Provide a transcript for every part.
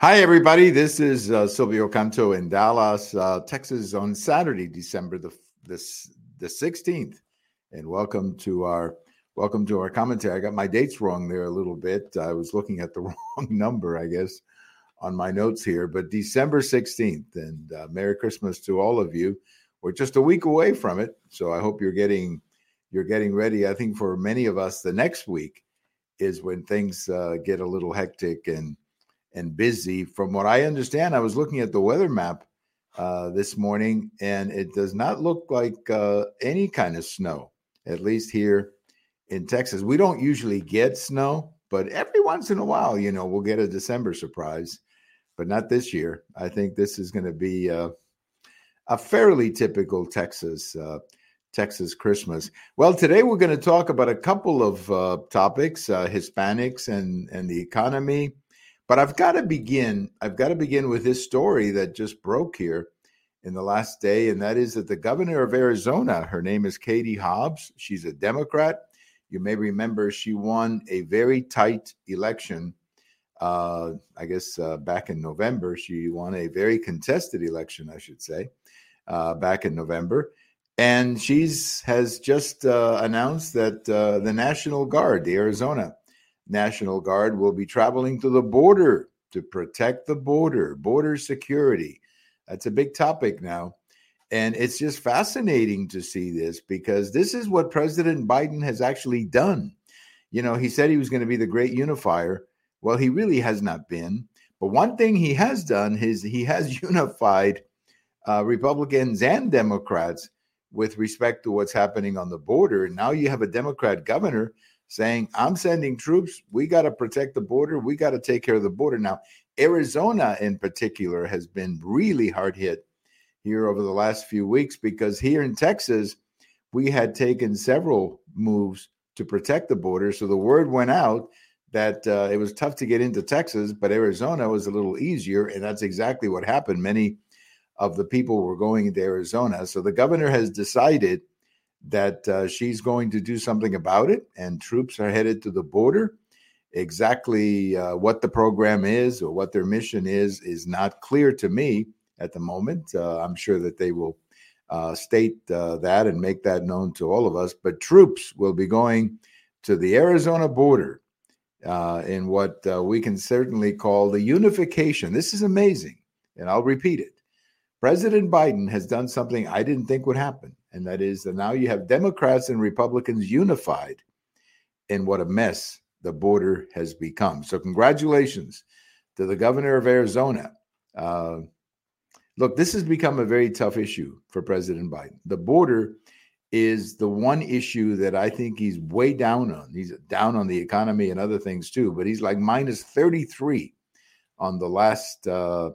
Hi, everybody. This is uh, Silvio Canto in Dallas, uh, Texas, on Saturday, December the the sixteenth, and welcome to our welcome to our commentary. I got my dates wrong there a little bit. I was looking at the wrong number, I guess, on my notes here, but December sixteenth, and uh, Merry Christmas to all of you. We're just a week away from it, so I hope you're getting you're getting ready. I think for many of us, the next week is when things uh, get a little hectic and and busy. From what I understand, I was looking at the weather map uh, this morning, and it does not look like uh, any kind of snow, at least here in Texas. We don't usually get snow, but every once in a while, you know, we'll get a December surprise, but not this year. I think this is going to be uh, a fairly typical Texas. Uh, Texas Christmas. Well, today we're going to talk about a couple of uh, topics: uh, Hispanics and and the economy, but I've got to begin. I've got to begin with this story that just broke here in the last day, and that is that the governor of Arizona, her name is Katie Hobbs. She's a Democrat. You may remember she won a very tight election. Uh, I guess uh, back in November, she won a very contested election, I should say, uh, back in November. And she's has just uh, announced that uh, the National Guard, the Arizona National Guard will be traveling to the border to protect the border, border security. That's a big topic now. And it's just fascinating to see this because this is what President Biden has actually done. You know, he said he was going to be the great unifier. Well, he really has not been. But one thing he has done is he has unified uh, Republicans and Democrats with respect to what's happening on the border. And now you have a Democrat governor saying, I'm sending troops. We got to protect the border. We got to take care of the border. Now, Arizona in particular has been really hard hit here over the last few weeks because here in Texas, we had taken several moves to protect the border. So the word went out that uh, it was tough to get into Texas, but Arizona was a little easier. And that's exactly what happened. Many of the people were going into Arizona. So the governor has decided that uh, she's going to do something about it, and troops are headed to the border. Exactly uh, what the program is or what their mission is is not clear to me at the moment. Uh, I'm sure that they will uh, state uh, that and make that known to all of us. But troops will be going to the Arizona border uh, in what we can certainly call the unification. This is amazing, and I'll repeat it. President Biden has done something I didn't think would happen and that is that now you have Democrats and Republicans unified in what a mess the border has become. So, congratulations to the governor of Arizona. Uh, look, this has become a very tough issue for President Biden. The border is the one issue that I think he's way down on. He's down on the economy and other things too, but he's like minus 33 on the last, uh,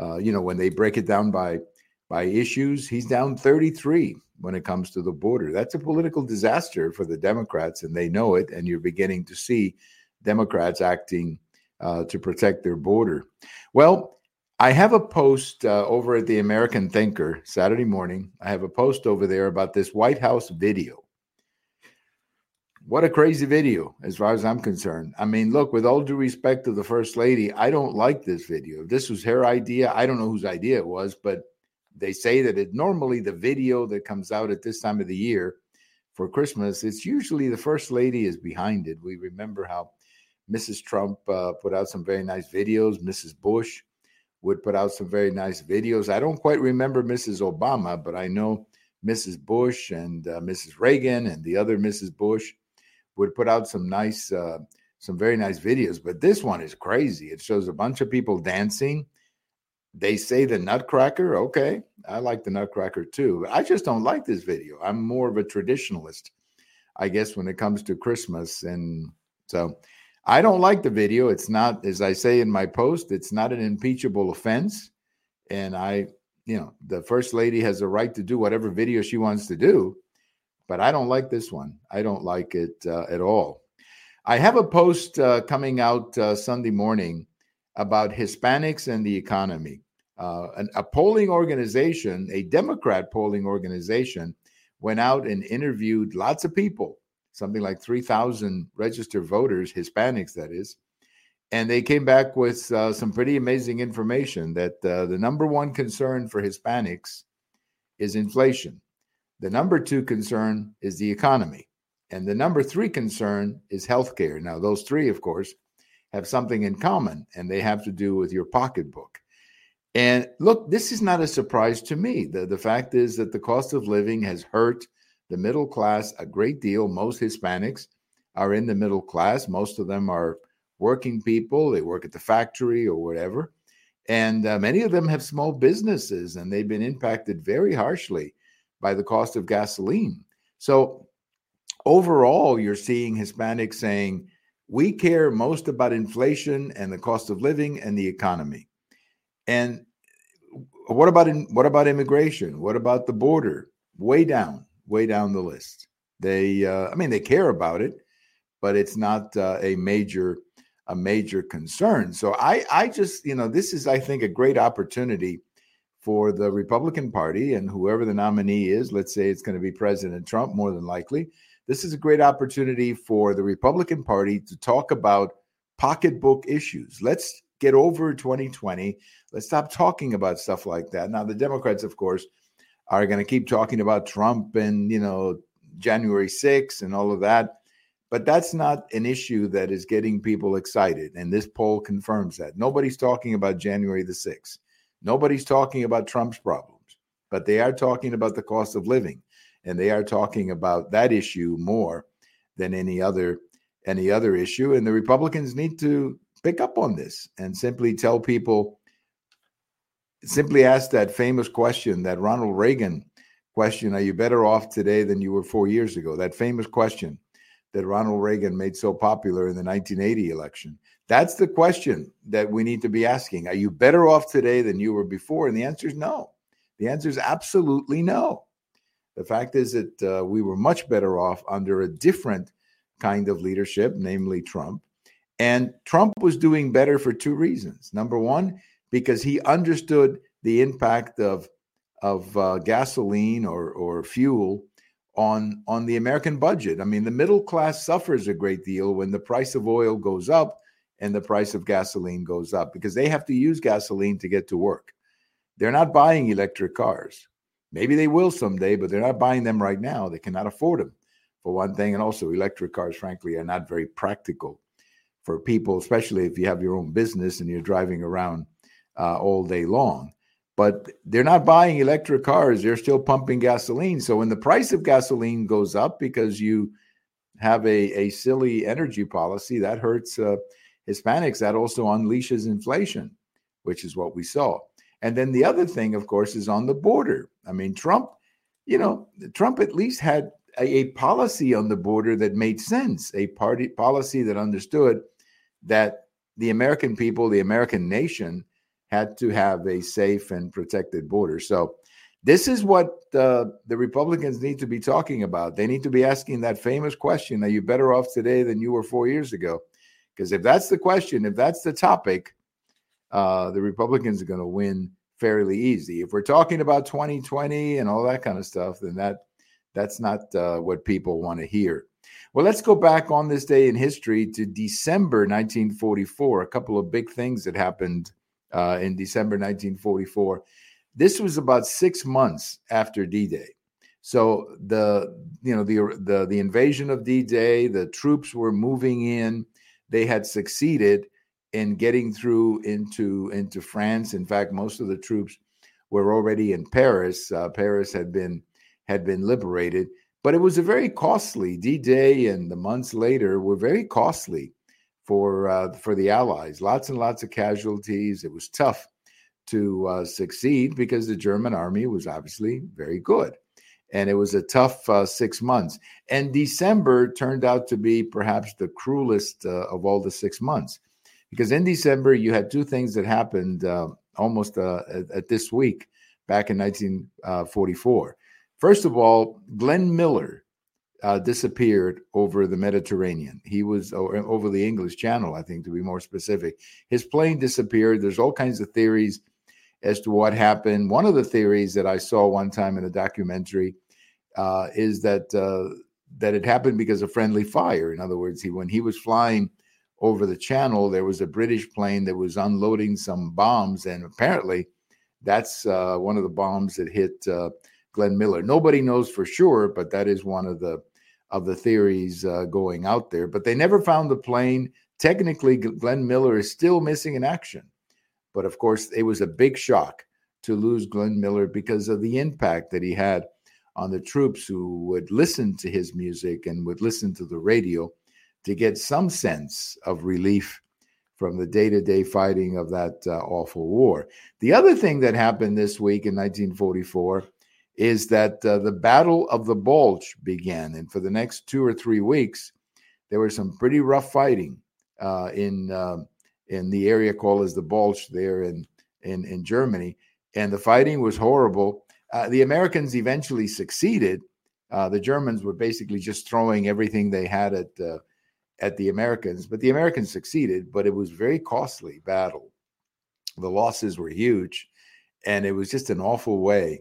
uh, you know, when they break it down by by issues, he's down 33 when it comes to the border. That's a political disaster for the Democrats, and they know it. And you're beginning to see Democrats acting uh, to protect their border. Well, I have a post uh, over at the American Thinker Saturday morning. I have a post over there about this White House video. What a crazy video, as far as I'm concerned. I mean, look, with all due respect to the First Lady, I don't like this video. If this was her idea, I don't know whose idea it was, but they say that it normally the video that comes out at this time of the year for Christmas, it's usually the first lady is behind it. We remember how Mrs. Trump uh, put out some very nice videos. Mrs. Bush would put out some very nice videos. I don't quite remember Mrs. Obama, but I know Mrs. Bush and uh, Mrs. Reagan and the other Mrs. Bush would put out some nice, uh, some very nice videos. But this one is crazy. It shows a bunch of people dancing they say the Nutcracker. Okay, I like the Nutcracker too. I just don't like this video. I'm more of a traditionalist, I guess, when it comes to Christmas. And so I don't like the video. It's not, as I say in my post, it's not an impeachable offense. And I, you know, the first lady has a right to do whatever video she wants to do. But I don't like this one. I don't like it uh, at all. I have a post uh, coming out uh, Sunday morning about Hispanics and the economy. Uh, an, a polling organization, a Democrat polling organization, went out and interviewed lots of people, something like 3,000 registered voters, Hispanics, that is. and they came back with uh, some pretty amazing information that uh, the number one concern for Hispanics is inflation. The number two concern is the economy. And the number three concern is healthcare. Now, those three, of course, have something in common, and they have to do with your pocketbook. And look, this is not a surprise to me. The, the fact is that the cost of living has hurt the middle class a great deal. Most Hispanics are in the middle class, most of them are working people, they work at the factory or whatever. And uh, many of them have small businesses, and they've been impacted very harshly by the cost of gasoline. So, overall, you're seeing Hispanics saying, we care most about inflation and the cost of living and the economy. And what about in, what about immigration? What about the border? Way down, way down the list. They, uh, I mean, they care about it, but it's not uh, a major a major concern. So I, I just, you know, this is, I think, a great opportunity for the Republican Party and whoever the nominee is. Let's say it's going to be President Trump, more than likely. This is a great opportunity for the Republican Party to talk about pocketbook issues. Let's get over 2020. Let's stop talking about stuff like that. Now, the Democrats, of course, are going to keep talking about Trump and, you know, January 6th and all of that. But that's not an issue that is getting people excited. And this poll confirms that. Nobody's talking about January the 6th. Nobody's talking about Trump's problems, but they are talking about the cost of living. And they are talking about that issue more than any other any other issue. And the Republicans need to pick up on this and simply tell people, simply ask that famous question, that Ronald Reagan question, are you better off today than you were four years ago? That famous question that Ronald Reagan made so popular in the 1980 election? That's the question that we need to be asking. Are you better off today than you were before? And the answer is no. The answer is absolutely no. The fact is that uh, we were much better off under a different kind of leadership, namely Trump. And Trump was doing better for two reasons. Number one, because he understood the impact of of uh, gasoline or or fuel on on the American budget. I mean, the middle class suffers a great deal when the price of oil goes up and the price of gasoline goes up because they have to use gasoline to get to work. They're not buying electric cars. Maybe they will someday, but they're not buying them right now. They cannot afford them, for one thing. And also, electric cars, frankly, are not very practical for people, especially if you have your own business and you're driving around uh, all day long but they're not buying electric cars. They're still pumping gasoline. So when the price of gasoline goes up because you have a, a silly energy policy, that hurts uh, Hispanics. That also unleashes inflation, which is what we saw. And then the other thing, of course, is on the border. I mean, Trump, you know, Trump at least had a, a policy on the border that made sense, a party policy that understood that the American people, the American nation, had to have a safe and protected border. So, this is what uh, the Republicans need to be talking about. They need to be asking that famous question Are you better off today than you were four years ago? Because if that's the question, if that's the topic, uh, the Republicans are going to win fairly easy. If we're talking about 2020 and all that kind of stuff, then that that's not uh, what people want to hear. Well, let's go back on this day in history to December 1944. A couple of big things that happened uh, in December 1944. This was about six months after D-Day. So the you know the the the invasion of D-Day, the troops were moving in. They had succeeded in getting through into into France. In fact, most of the troops were already in Paris. Uh, Paris had been had been liberated, but it was a very costly D-Day, and the months later were very costly for uh, for the Allies. Lots and lots of casualties. It was tough to uh, succeed because the German army was obviously very good, and it was a tough uh, six months. And December turned out to be perhaps the cruelest uh, of all the six months, because in December you had two things that happened uh, almost uh, at, at, this week back in 1944. First of all, Glenn Miller uh, disappeared over the Mediterranean. He was over the English Channel, I think, to be more specific. His plane disappeared. There's all kinds of theories as to what happened. One of the theories that I saw one time in a documentary uh, is that uh, that it happened because of friendly fire. In other words, he when he was flying over the channel, there was a British plane that was unloading some bombs, and apparently, that's uh, one of the bombs that hit uh, Glenn Miller. Nobody knows for sure, but that is one of the of the theories uh, going out there. But they never found the plane. Technically, Glenn Miller is still missing in action. But of course, it was a big shock to lose Glenn Miller because of the impact that he had on the troops who would listen to his music and would listen to the radio to get some sense of relief from the day to day fighting of that uh, awful war. The other thing that happened this week in 1944 is that uh, the Battle of the Bulge began. And for the next two or three weeks, there was some pretty rough fighting uh, in, uh, in the area called as the Bulge there in, in, in Germany. And the fighting was horrible. Uh, the Americans eventually succeeded. Uh, the Germans were basically just throwing everything they had at at the Americans, but the Americans succeeded, but it was very costly battle. The losses were huge, and it was just an awful way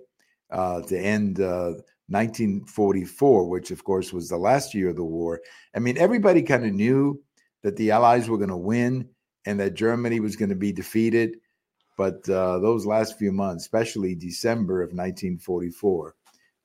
uh, to end uh, 1944, which of course was the last year of the war. I mean, everybody kind of knew that the Allies were going to win and that Germany was going to be defeated. But uh, those last few months, especially December of 1944,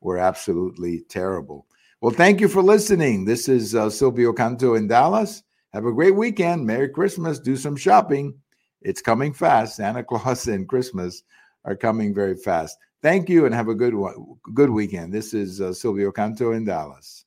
were absolutely terrible. Well, thank you for listening. This is uh, Silvio Canto in Dallas. Have a great weekend. Merry Christmas. Do some shopping. It's coming fast. Santa Claus and Christmas are coming very fast. Thank you and have a good one, good weekend. This is uh, Silvio Canto in Dallas.